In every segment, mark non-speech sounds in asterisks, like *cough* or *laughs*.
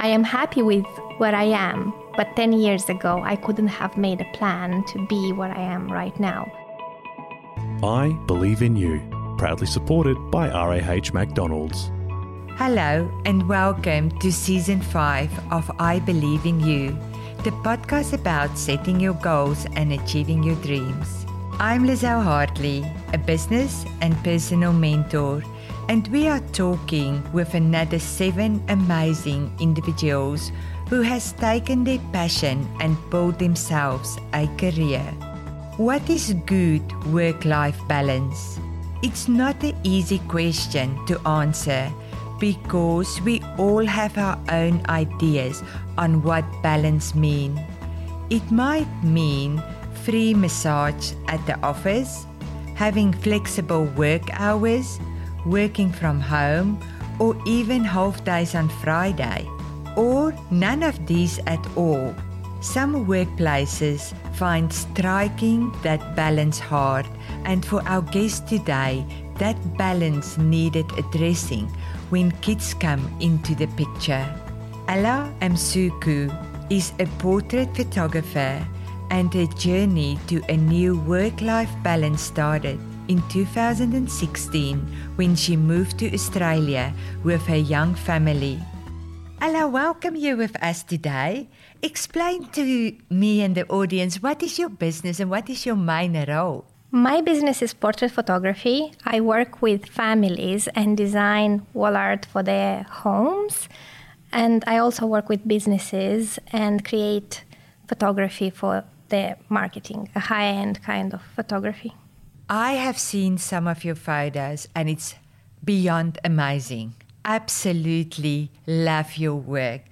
I am happy with where I am, but 10 years ago, I couldn't have made a plan to be where I am right now. I Believe in You, proudly supported by RAH McDonald's. Hello, and welcome to season 5 of I Believe in You, the podcast about setting your goals and achieving your dreams. I'm Lizelle Hartley, a business and personal mentor, and we are talking with another seven amazing individuals who has taken their passion and built themselves a career. What is good work life balance? It's not an easy question to answer because we all have our own ideas on what balance mean. It might mean free massage at the office, having flexible work hours, working from home, or even half days on Friday, or none of these at all. Some workplaces find striking that balance hard, and for our guest today, that balance needed addressing when kids come into the picture. Ella Msuku is a portrait photographer, and her journey to a new work life balance started in 2016 when she moved to Australia with her young family. Ella, welcome you with us today. Explain to me and the audience what is your business and what is your main role? My business is portrait photography. I work with families and design wall art for their homes. And I also work with businesses and create photography for their marketing, a high end kind of photography. I have seen some of your photos and it's beyond amazing. Absolutely love your work.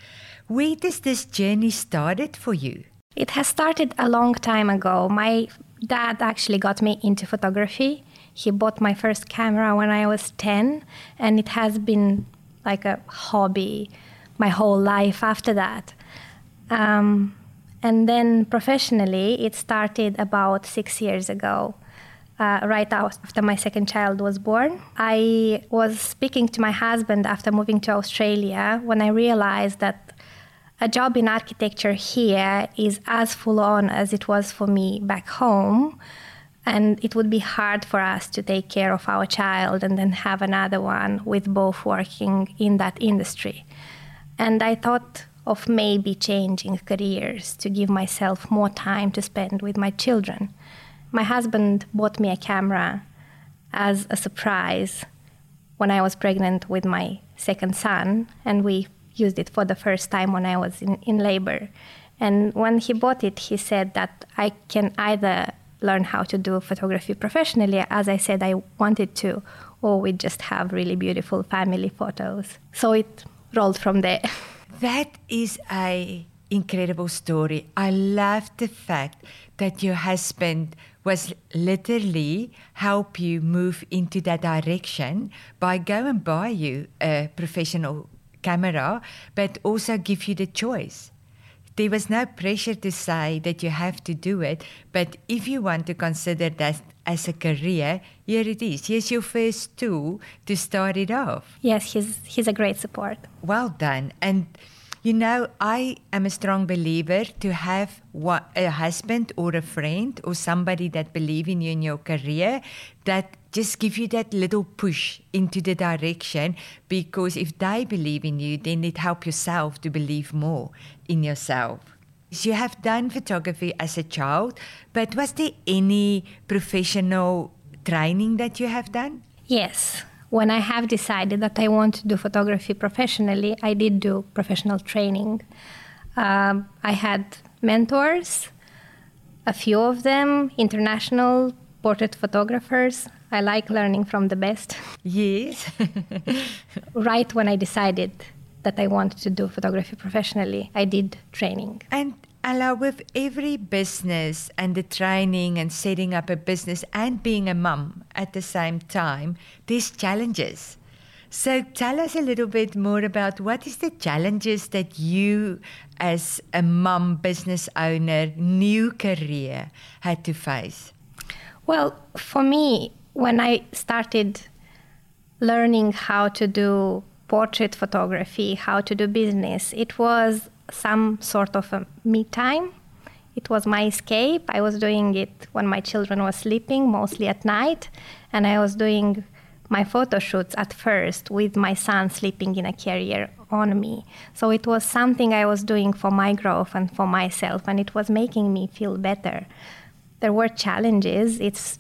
Where does this journey started for you? It has started a long time ago. My dad actually got me into photography. He bought my first camera when I was 10, and it has been like a hobby my whole life after that. Um, and then professionally, it started about six years ago. Uh, right after my second child was born. I was speaking to my husband after moving to Australia when I realized that a job in architecture here is as full on as it was for me back home. And it would be hard for us to take care of our child and then have another one with both working in that industry. And I thought of maybe changing careers to give myself more time to spend with my children. My husband bought me a camera as a surprise when I was pregnant with my second son, and we used it for the first time when I was in, in labor. And when he bought it, he said that I can either learn how to do photography professionally, as I said I wanted to, or we just have really beautiful family photos. So it rolled from there. *laughs* That is a incredible story. I love the fact that your husband was literally help you move into that direction by going and buy you a professional camera, but also give you the choice. There was no pressure to say that you have to do it, but if you want to consider that as a career, here it is. Here's your first tool to start it off. Yes, he's, he's a great support. Well done. And you know, I am a strong believer to have a husband or a friend or somebody that believe in you in your career that just give you that little push into the direction because if they believe in you, then it help yourself to believe more in yourself. So You have done photography as a child, but was there any professional training that you have done? Yes when I have decided that I want to do photography professionally, I did do professional training. Um, I had mentors, a few of them international portrait photographers. I like learning from the best. Yes. *laughs* right when I decided that I wanted to do photography professionally, I did training. And Ella, with every business and the training and setting up a business and being a mum at the same time, there's challenges. So tell us a little bit more about what is the challenges that you as a mum business owner, new career had to face? Well, for me, when I started learning how to do portrait photography, how to do business. It was some sort of a me time. It was my escape. I was doing it when my children were sleeping, mostly at night, and I was doing my photo shoots at first with my son sleeping in a carrier on me. So it was something I was doing for my growth and for myself, and it was making me feel better. There were challenges. It's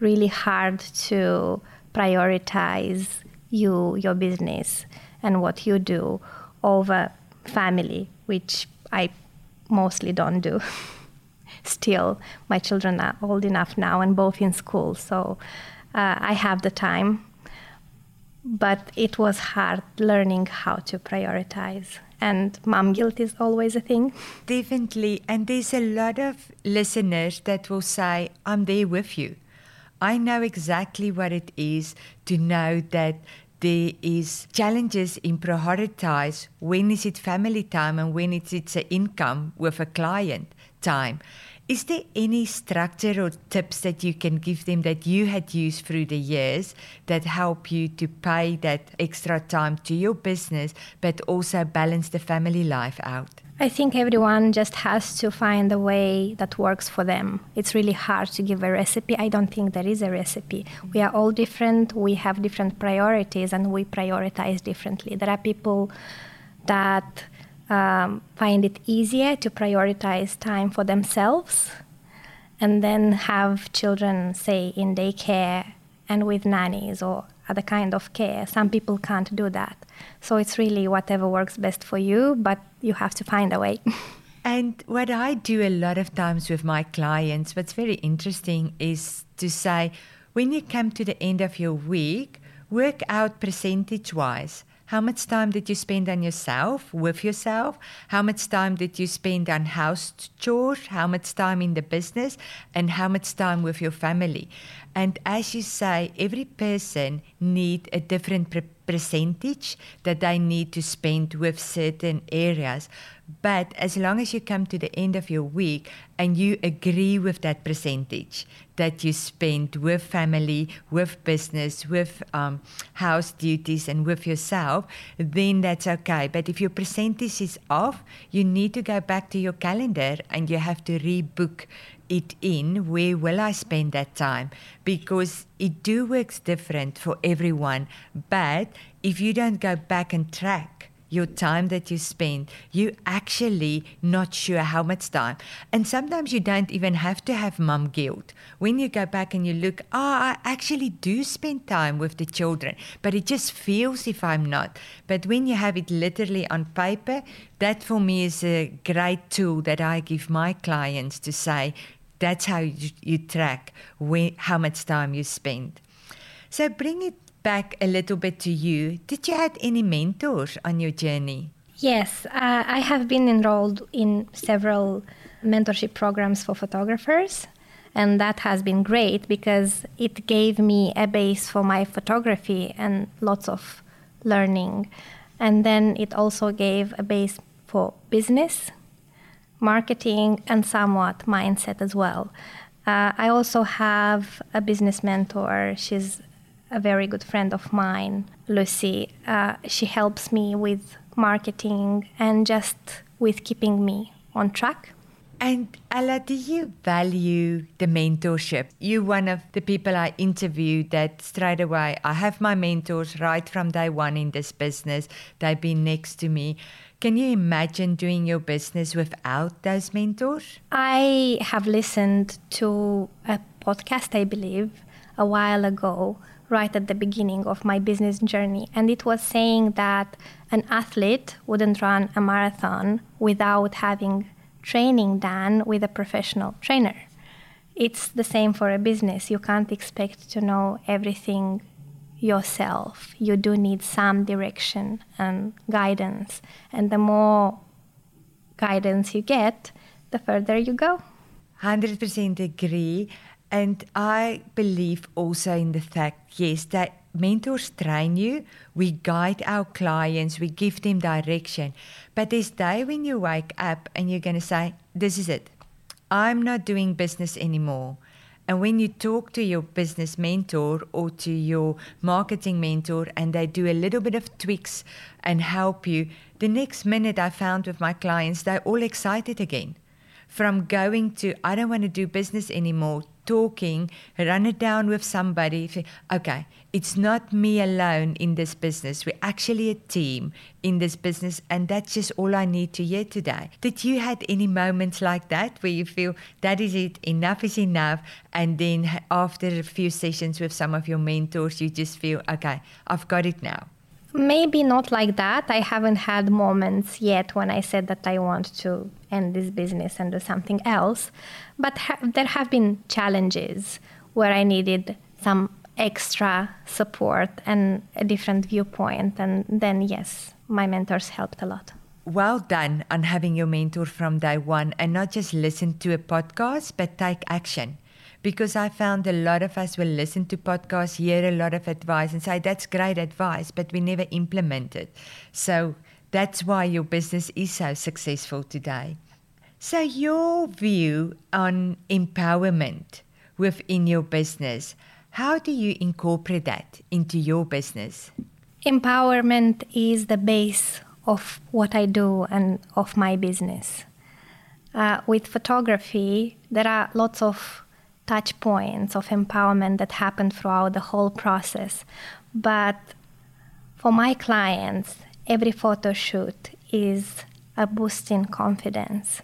really hard to prioritize you, your business, and what you do over family, which I mostly don't do. *laughs* Still, my children are old enough now and both in school, so uh, I have the time. But it was hard learning how to prioritize. And mom guilt is always a thing. *laughs* Definitely. And there's a lot of listeners that will say, I'm there with you. I know exactly what it is to know that there is challenges in prioritize when is it family time and when it's it's an income with a client time. Is there any structure or tips that you can give them that you had used through the years that help you to pay that extra time to your business but also balance the family life out? I think everyone just has to find a way that works for them. It's really hard to give a recipe. I don't think there is a recipe. We are all different, we have different priorities, and we prioritize differently. There are people that um, find it easier to prioritize time for themselves and then have children, say, in daycare and with nannies or other kind of care. Some people can't do that. So it's really whatever works best for you, but you have to find a way. *laughs* And what I do a lot of times with my clients, what's very interesting is to say, when you come to the end of your week, work out percentage wise. How much time did you spend on yourself, with yourself? How much time did you spend on house chores? How much time in the business? And how much time with your family? And as you say, every person need a different pre- percentage that they need to spend with certain areas. But as long as you come to the end of your week and you agree with that percentage that you spend with family, with business, with um, house duties, and with yourself, then that's okay. But if your percentage is off, you need to go back to your calendar and you have to rebook it in. Where will I spend that time? Because it do works different for everyone. But if you don't go back and track your time that you spend. You actually not sure how much time. And sometimes you don't even have to have mum guilt. When you go back and you look oh I actually do spend time with the children but it just feels if I'm not. But when you have it literally on paper that for me is a great tool that I give my clients to say that's how you, you track when, how much time you spend. So bring it back a little bit to you. Did you have any mentors on your journey? Yes, uh, I have been enrolled in several mentorship programs for photographers, and that has been great because it gave me a base for my photography and lots of learning. And then it also gave a base for business marketing, and somewhat mindset as well. Uh, I also have a business mentor. She's a very good friend of mine, Lucy. Uh, she helps me with marketing and just with keeping me on track. And Ella, do you value the mentorship? You're one of the people I interviewed that straight away, I have my mentors right from day one in this business. They've been next to me. Can you imagine doing your business without those mentors? I have listened to a podcast, I believe, a while ago, right at the beginning of my business journey. And it was saying that an athlete wouldn't run a marathon without having training done with a professional trainer. It's the same for a business. You can't expect to know everything yourself. You do need some direction and guidance. And the more guidance you get, the further you go. 100% agree. And I believe also in the fact, yes, that mentors train you, we guide our clients, we give them direction. But this day when you wake up and you're going to say, this is it. I'm not doing business anymore. And when you talk to your business mentor or to your marketing mentor and they do a little bit of tweaks and help you, the next minute I found with my clients, they're all excited again. From going to, I don't want to do business anymore, talking, run it down with somebody. Okay, it's not me alone in this business. We're actually a team in this business, and that's just all I need to hear today. Did you had any moments like that where you feel that is it, enough is enough, and then after a few sessions with some of your mentors, you just feel okay, I've got it now. Maybe not like that. I haven't had moments yet when I said that I want to end this business and do something else. But ha- there have been challenges where I needed some extra support and a different viewpoint. And then, yes, my mentors helped a lot. Well done on having your mentor from day one and not just listen to a podcast, but take action because I found a lot of us will listen to podcasts, hear a lot of advice, and say, that's great advice, but we never implement it. So that's why your business is so successful today. So, your view on empowerment within your business, how do you incorporate that into your business? Empowerment is the base of what I do and of my business. Uh, with photography, there are lots of touch points of empowerment that happen throughout the whole process. But for my clients, every photo shoot is a boost in confidence.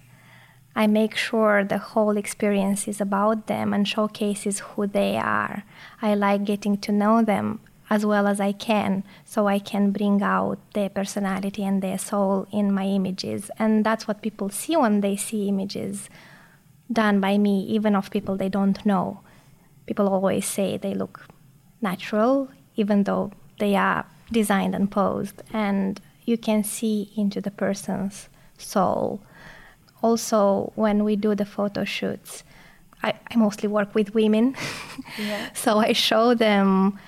I make sure the whole experience is about them and showcases who they are. I like getting to know them as well as I can so I can bring out their personality and their soul in my images. And that's what people see when they see images done by me, even of people they don't know. People always say they look natural, even though they are designed and posed, and you can see into the person's soul. Also, when we do the photo shoots, I, I mostly work with women, *laughs* yeah. so I show them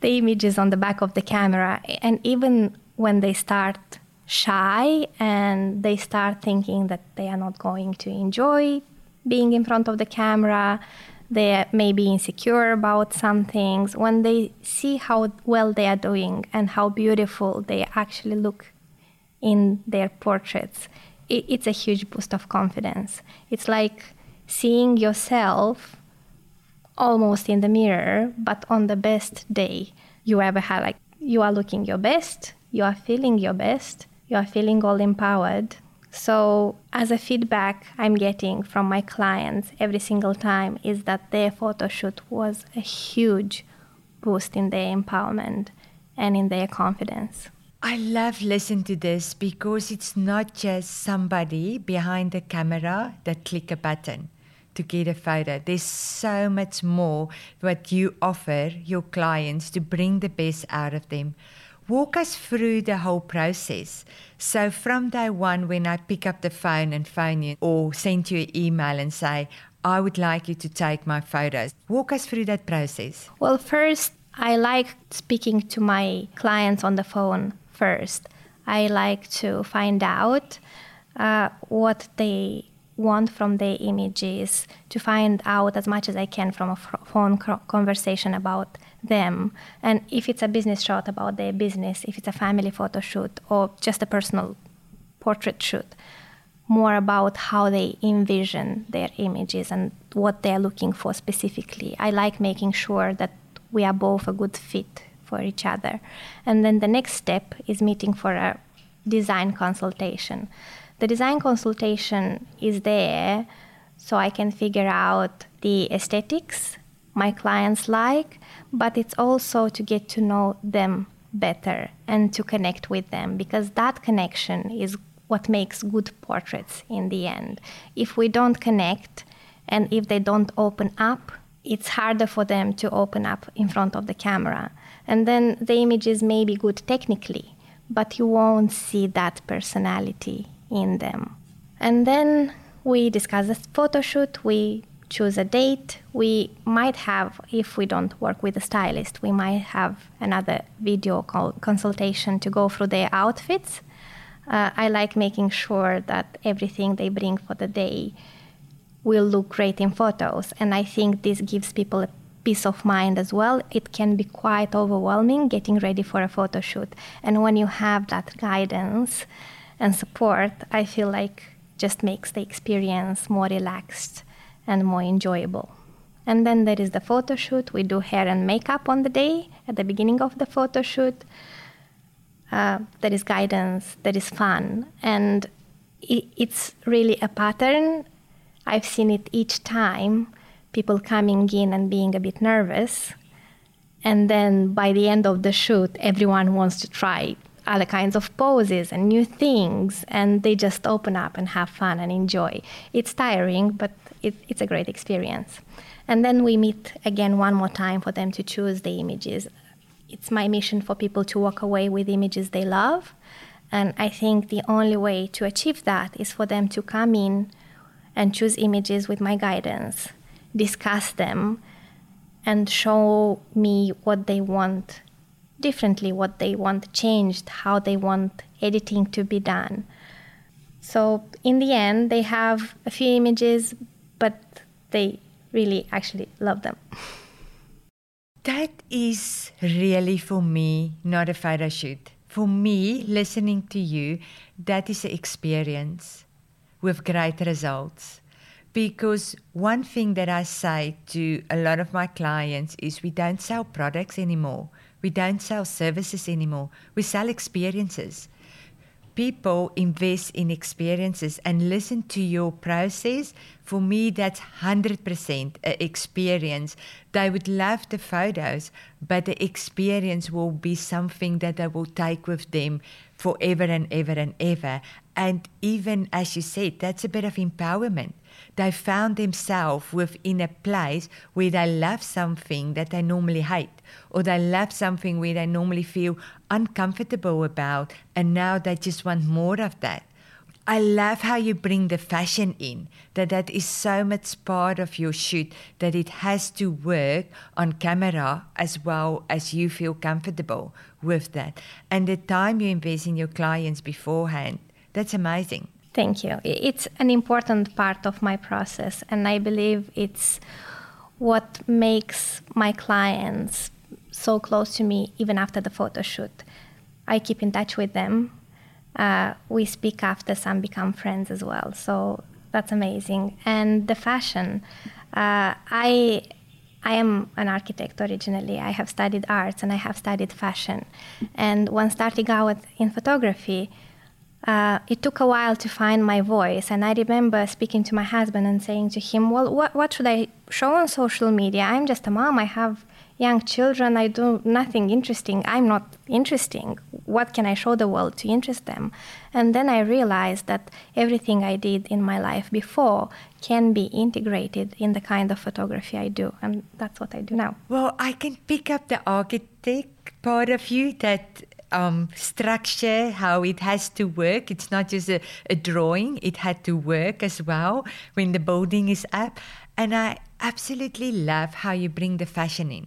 the images on the back of the camera, and even when they start shy and they start thinking that they are not going to enjoy being in front of the camera. They may be insecure about some things. When they see how well they are doing and how beautiful they actually look in their portraits, it, it's a huge boost of confidence. It's like seeing yourself almost in the mirror, but on the best day you ever had. Like you are looking your best, you are feeling your best, you are feeling all empowered, so, as a feedback I'm getting from my clients every single time is that their photo shoot was a huge boost in their empowerment and in their confidence. I love listening to this because it's not just somebody behind the camera that click a button to get a photo. There's so much more what you offer your clients to bring the best out of them. Walk us through the whole process. So, from day one, when I pick up the phone and phone you or send you an email and say, I would like you to take my photos, walk us through that process. Well, first, I like speaking to my clients on the phone first. I like to find out uh, what they want from their images, to find out as much as I can from a phone conversation about them. And if it's a business shot about their business, if it's a family photo shoot or just a personal portrait shoot, more about how they envision their images and what they're looking for specifically. I like making sure that we are both a good fit for each other. And then the next step is meeting for a design consultation. The design consultation is there so I can figure out the aesthetics my clients like, but it's also to get to know them better and to connect with them because that connection is what makes good portraits in the end. If we don't connect and if they don't open up, it's harder for them to open up in front of the camera. And then the images may be good technically, but you won't see that personality in them. And then we discuss the photo shoot, we choose a date. We might have, if we don't work with a stylist, we might have another video consultation to go through their outfits. Uh, I like making sure that everything they bring for the day will look great in photos. And I think this gives people a peace of mind as well. It can be quite overwhelming getting ready for a photo shoot. And when you have that guidance and support, I feel like just makes the experience more relaxed and more enjoyable. And then there is the photo shoot. We do hair and makeup on the day at the beginning of the photo shoot. Uh, there is guidance, there is fun, and it, it's really a pattern. I've seen it each time people coming in and being a bit nervous. And then by the end of the shoot, everyone wants to try other kinds of poses and new things, and they just open up and have fun and enjoy. It's tiring, but it, it's a great experience. And then we meet again one more time for them to choose the images. It's my mission for people to walk away with images they love. And I think the only way to achieve that is for them to come in and choose images with my guidance, discuss them, and show me what they want differently, what they want changed, how they want editing to be done. So in the end, they have a few images, but they really actually love them. That is really for me not a photo shoot. For me, listening to you, that is an experience with great results. Because one thing that I say to a lot of my clients is we don't sell products anymore. We don't sell services anymore. We sell experiences people invest in experiences and listen to your process, for me, that's 100% an experience. They would love the photos, but the experience will be something that they will take with them forever and ever and ever. And even as you said, that's a bit of empowerment. They found themselves within a place where they love something that they normally hate, or they love something where they normally feel uncomfortable about, and now they just want more of that. I love how you bring the fashion in, that that is so much part of your shoot that it has to work on camera as well as you feel comfortable with that. And the time you invest in your clients beforehand, that's amazing. Thank you. It's an important part of my process, and I believe it's what makes my clients so close to me even after the photo shoot. I keep in touch with them. Uh, we speak after some become friends as well. So that's amazing. And the fashion, uh, I I am an architect originally. I have studied arts and I have studied fashion. And when starting out in photography, uh, it took a while to find my voice. And I remember speaking to my husband and saying to him, Well, what, what should I show on social media? I'm just a mom. I have young children. I do nothing interesting. I'm not interesting. What can I show the world to interest them? And then I realized that everything I did in my life before can be integrated in the kind of photography I do. And that's what I do now. Well, I can pick up the architect part of you that um, structure, how it has to work. It's not just a, a drawing, it had to work as well when the building is up. And I absolutely love how you bring the fashion in.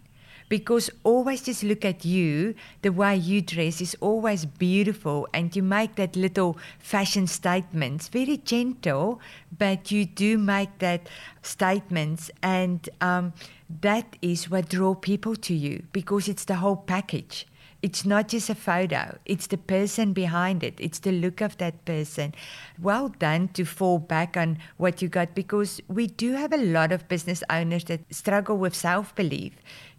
Because always just look at you. The way you dress is always beautiful. And you make that little fashion statements very gentle but you do make that statements. And um, that is what draw people to you because it's the whole package it's not just a photo, it's the person behind it, it's the look of that person. Well done to fall back on what you got because we do have a lot of business owners that struggle with self belief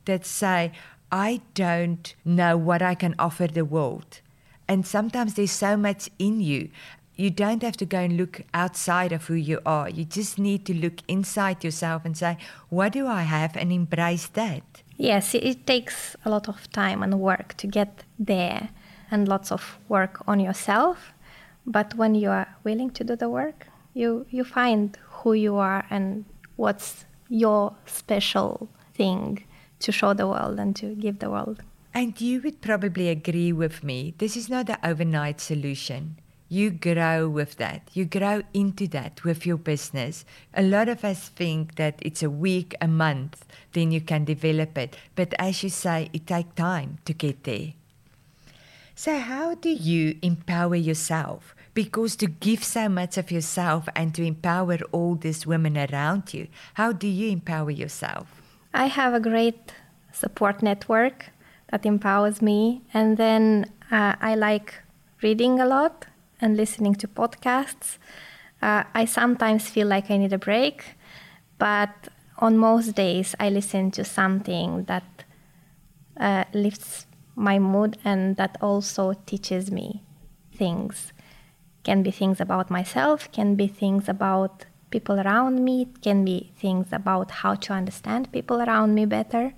that say, I don't know what I can offer the world. And sometimes there's so much in you. You don't have to go and look outside of who you are. You just need to look inside yourself and say, What do I have? and embrace that. Yes, it takes a lot of time and work to get there and lots of work on yourself. But when you are willing to do the work, you, you find who you are and what's your special thing to show the world and to give the world. And you would probably agree with me, this is not an overnight solution you grow with that. You grow into that with your business. A lot of us think that it's a week, a month, then you can develop it. But as you say, it takes time to get there. So, how do you empower yourself? because to give so much of yourself and to empower all these women around you, how do you empower yourself? I have a great support network that empowers me. And then uh, I like reading a lot and listening to podcasts. Uh, I sometimes feel like I need a break, but on most days, I listen to something that uh, lifts my mood and that also teaches me things. Can be things about myself, can be things about people around me, can be things about how to understand people around me better.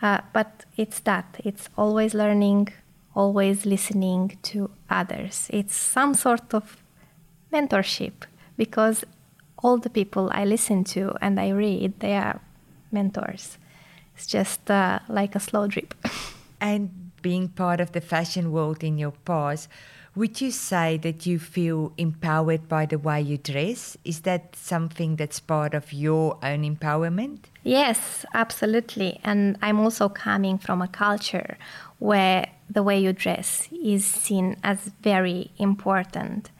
Uh, but it's that it's always learning, always listening to others. It's some sort of mentorship because all the people I listen to and I read, they are mentors. It's just uh, like a slow drip. *laughs* and being part of the fashion world in your past, would you say that you feel empowered by the way you dress? Is that something that's part of your own empowerment? Yes, absolutely. And I'm also coming from a culture where the way you dress is seen as very important.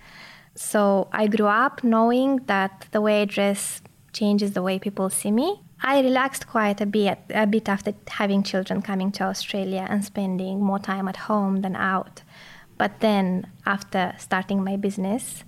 So I grew up knowing that the way I dress changes the way people see me. I relaxed quite a bit, a bit after having children coming to Australia and spending more time at home than out. But then, after starting my business,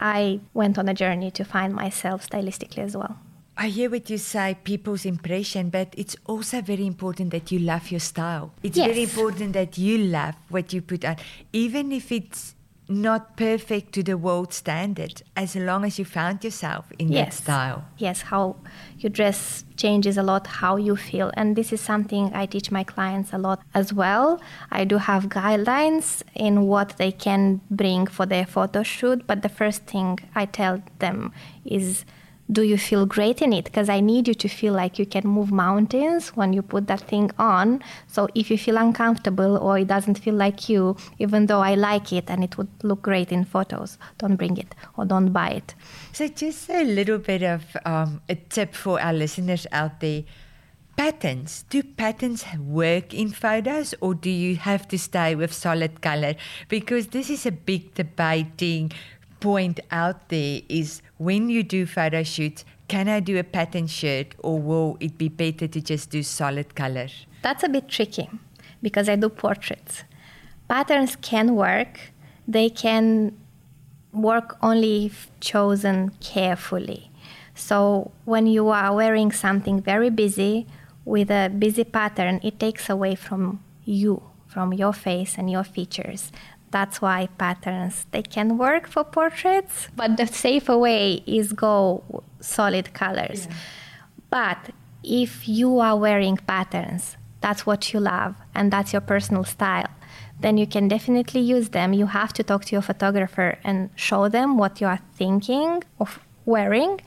I went on a journey to find myself stylistically as well. I hear what you say, people's impression, but it's also very important that you love your style. It's yes. very important that you love what you put on, even if it's not perfect to the world standard as long as you found yourself in yes. that style. Yes, how you dress changes a lot how you feel. And this is something I teach my clients a lot as well. I do have guidelines in what they can bring for their photo shoot, but the first thing I tell them is do you feel great in it? Because I need you to feel like you can move mountains when you put that thing on. So if you feel uncomfortable or it doesn't feel like you, even though I like it and it would look great in photos, don't bring it or don't buy it. So just a little bit of um, a tip for our listeners out there. Patterns. Do patterns work in photos or do you have to stay with solid color? Because this is a big debating point out there is when you do photo shoots, can I do a pattern shirt or will it be better to just do solid color? That's a bit tricky because I do portraits. Patterns can work, they can work only if chosen carefully. So when you are wearing something very busy with a busy pattern, it takes away from you, from your face and your features that's why patterns they can work for portraits but the safer way is go solid colors. Yeah. but if you are wearing patterns that's what you love and that's your personal style then you can definitely use them. You have to talk to your photographer and show them what you are thinking of wearing.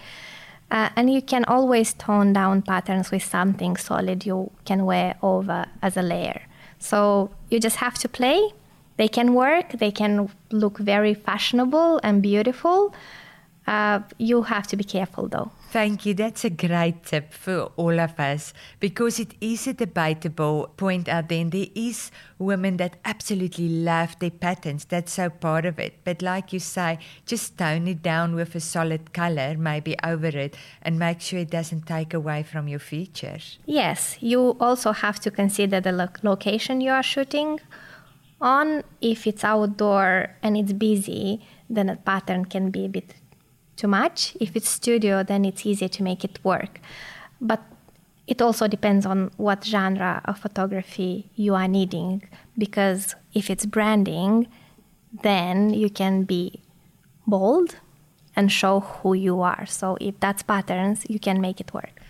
Uh, and you can always tone down patterns with something solid you can wear over as a layer. So you just have to play they can work, they can look very fashionable and beautiful. Uh, you have to be careful though. Thank you. That's a great tip for all of us because it is a debatable point out there. And there is women that absolutely love their patterns. That's so part of it. But like you say, just tone it down with a solid color, maybe over it, and make sure it doesn't take away from your features. Yes, you also have to consider the lo- location you are shooting on. If it's outdoor and it's busy, then a pattern can be a bit too much. If it's studio, then it's easier to make it work. But it also depends on what genre of photography you are needing, because if it's branding, then you can be bold and show who you are. So if that's patterns, you can make it work.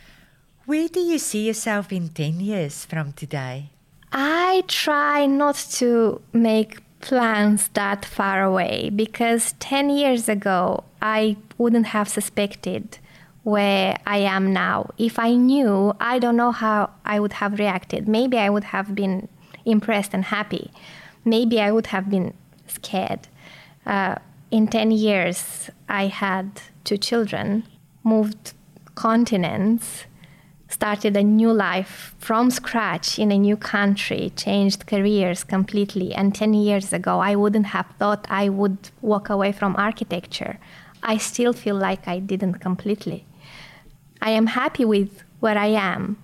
Where do you see yourself in 10 years from today? I try not to make plans that far away because 10 years ago I wouldn't have suspected where I am now. If I knew, I don't know how I would have reacted. Maybe I would have been impressed and happy. Maybe I would have been scared. Uh, in 10 years, I had two children, moved continents, started a new life from scratch in a new country, changed careers completely. And 10 years ago, I wouldn't have thought I would walk away from architecture. I still feel like I didn't completely. I am happy with where I am,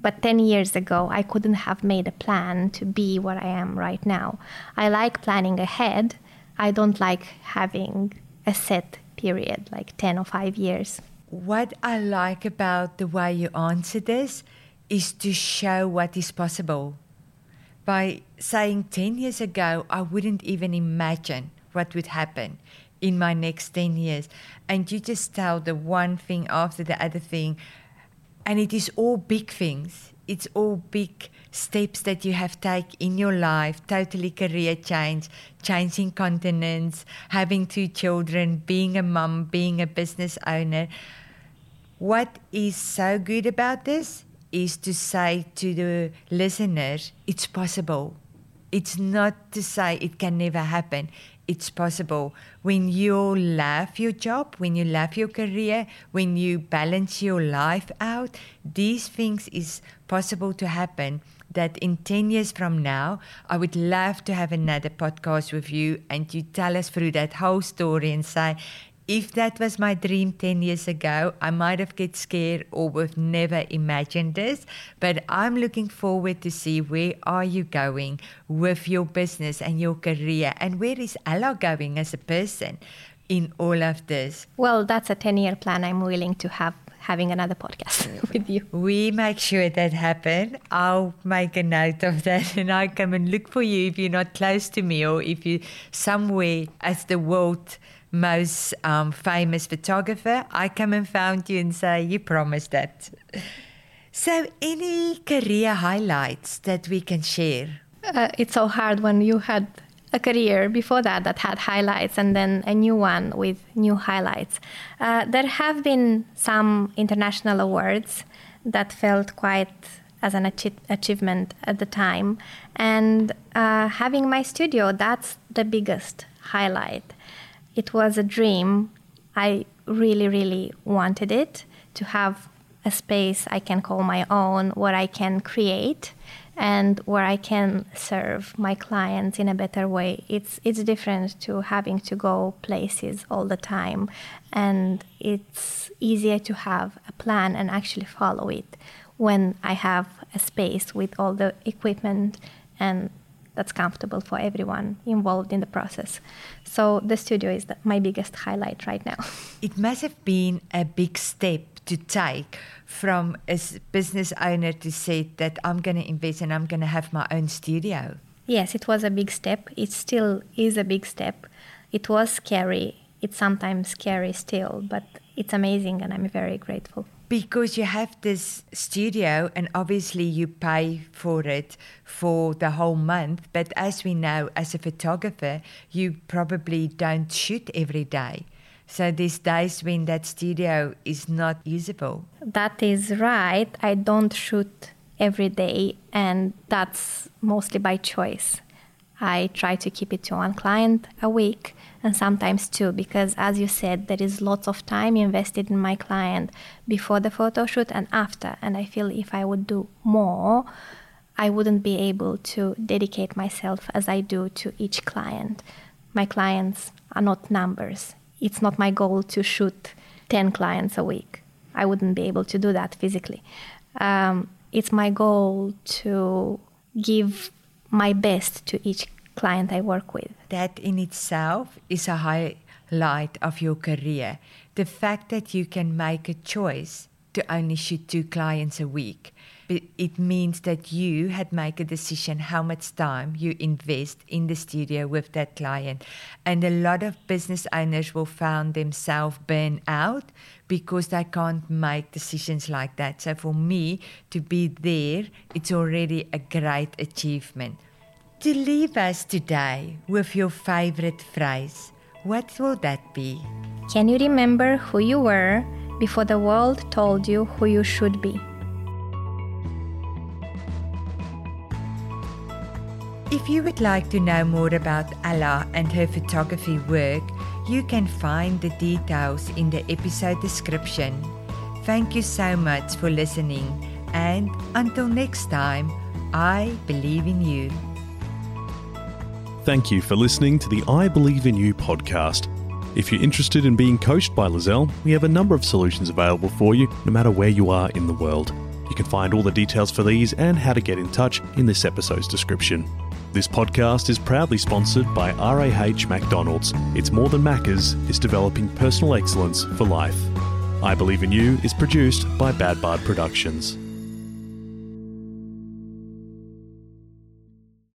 but 10 years ago, I couldn't have made a plan to be where I am right now. I like planning ahead. I don't like having a set period, like 10 or 5 years what I like about the way you answer this is to show what is possible. By saying 10 years ago, I wouldn't even imagine what would happen in my next 10 years. And you just tell the one thing after the other thing. And it is all big things. It's all big steps that you have taken in your life totally career change, changing continents, having two children, being a mum, being a business owner. What is so good about this is to say to the listener, it's possible. It's not to say it can never happen. It's possible. When you love your job, when you love your career, when you balance your life out, these things is possible to happen that in 10 years from now, I would love to have another podcast with you and you tell us through that whole story and say, if that was my dream 10 years ago, I might have get scared or would never imagined this. But I'm looking forward to see where are you going with your business and your career and where is Ella going as a person in all of this? Well, that's a 10 year plan I'm willing to have having another podcast *laughs* with you. We make sure that happen. I'll make a note of that *laughs* and I come and look for you if you're not close to me or if you're somewhere as the world most um, famous photographer, I come and found you and say, You promised that. So, any career highlights that we can share? Uh, it's so hard when you had a career before that that had highlights and then a new one with new highlights. Uh, there have been some international awards that felt quite as an achi- achievement at the time. And uh, having my studio, that's the biggest highlight it was a dream. I really, really wanted it to have a space I can call my own where I can create and where I can serve my clients in a better way. It's it's different to having to go places all the time and it's easier to have a plan and actually follow it when I have a space with all the equipment and that's comfortable for everyone involved in the process. So the studio is the, my biggest highlight right now. It must have been a big step to take from a business owner to say that I'm going to invest and I'm going to have my own studio. Yes, it was a big step. It still is a big step. It was scary. It's sometimes scary still, but it's amazing and I'm very grateful because you have this studio and obviously you pay for it for the whole month. But as we know, as a photographer, you probably don't shoot every day. So these days when that studio is not usable. That is right. I don't shoot every day, and that's mostly by choice. I try to keep it to one client a week and sometimes two because as you said there is lots of time invested in my client before the photo shoot and after and I feel if I would do more I wouldn't be able to dedicate myself as I do to each client. My clients are not numbers. It's not my goal to shoot 10 clients a week. I wouldn't be able to do that physically. Um, it's my goal to give my best to each client I work with. That in itself is a highlight of your career. The fact that you can make a choice to only shoot two clients a week. It means that you had made a decision how much time you invest in the studio with that client. And a lot of business owners will find themselves burn out because they can't make decisions like that. So for me to be there, it's already a great achievement. To leave us today with your favorite phrase, what will that be? Can you remember who you were before the world told you who you should be? If you would like to know more about Ella and her photography work, you can find the details in the episode description. Thank you so much for listening, and until next time, I believe in you. Thank you for listening to the I Believe in You podcast. If you're interested in being coached by Lizelle, we have a number of solutions available for you, no matter where you are in the world. You can find all the details for these and how to get in touch in this episode's description. This podcast is proudly sponsored by RAH McDonald's. It's more than Macca's, it's developing personal excellence for life. I Believe in You is produced by Bad Bard Productions.